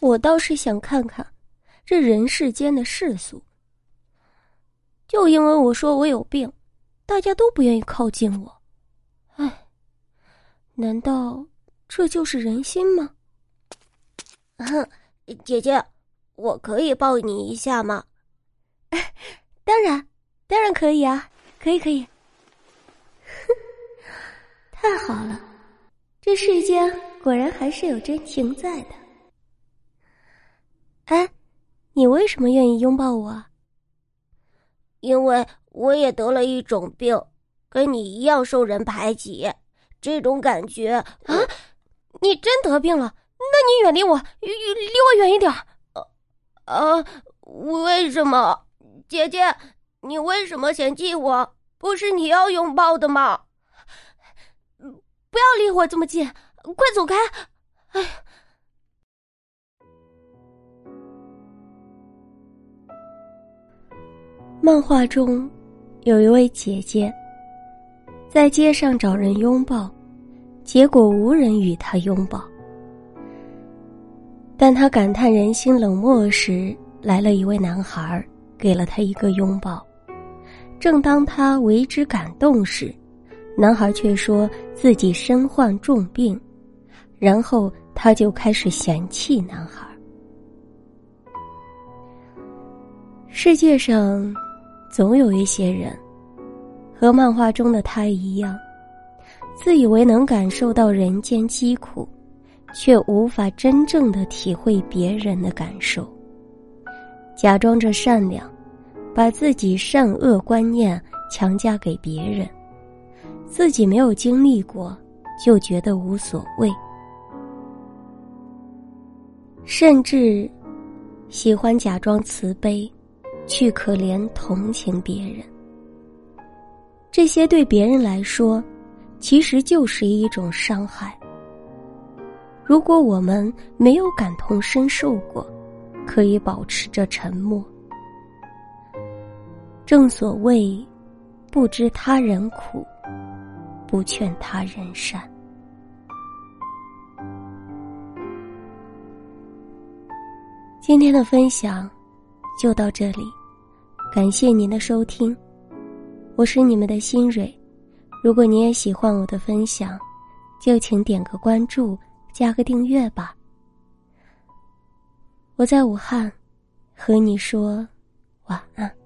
我倒是想看看这人世间的世俗。就因为我说我有病，大家都不愿意靠近我。唉，难道这就是人心吗？哼，姐姐，我可以抱你一下吗？当然，当然可以啊，可以可以。太好了，这世间果然还是有真情在的。哎，你为什么愿意拥抱我？因为我也得了一种病，跟你一样受人排挤，这种感觉啊！你真得病了？那你远离我，离我远一点。啊，为什么？姐姐，你为什么嫌弃我？不是你要拥抱的吗？不要离我这么近，快走开！漫画中，有一位姐姐在街上找人拥抱，结果无人与她拥抱。但她感叹人心冷漠时，来了一位男孩，给了她一个拥抱。正当她为之感动时，男孩却说自己身患重病，然后她就开始嫌弃男孩。世界上。总有一些人，和漫画中的他一样，自以为能感受到人间疾苦，却无法真正的体会别人的感受，假装着善良，把自己善恶观念强加给别人，自己没有经历过，就觉得无所谓，甚至喜欢假装慈悲。去可怜同情别人，这些对别人来说，其实就是一种伤害。如果我们没有感同身受过，可以保持着沉默。正所谓，不知他人苦，不劝他人善。今天的分享就到这里。感谢您的收听，我是你们的新蕊。如果你也喜欢我的分享，就请点个关注，加个订阅吧。我在武汉，和你说晚安。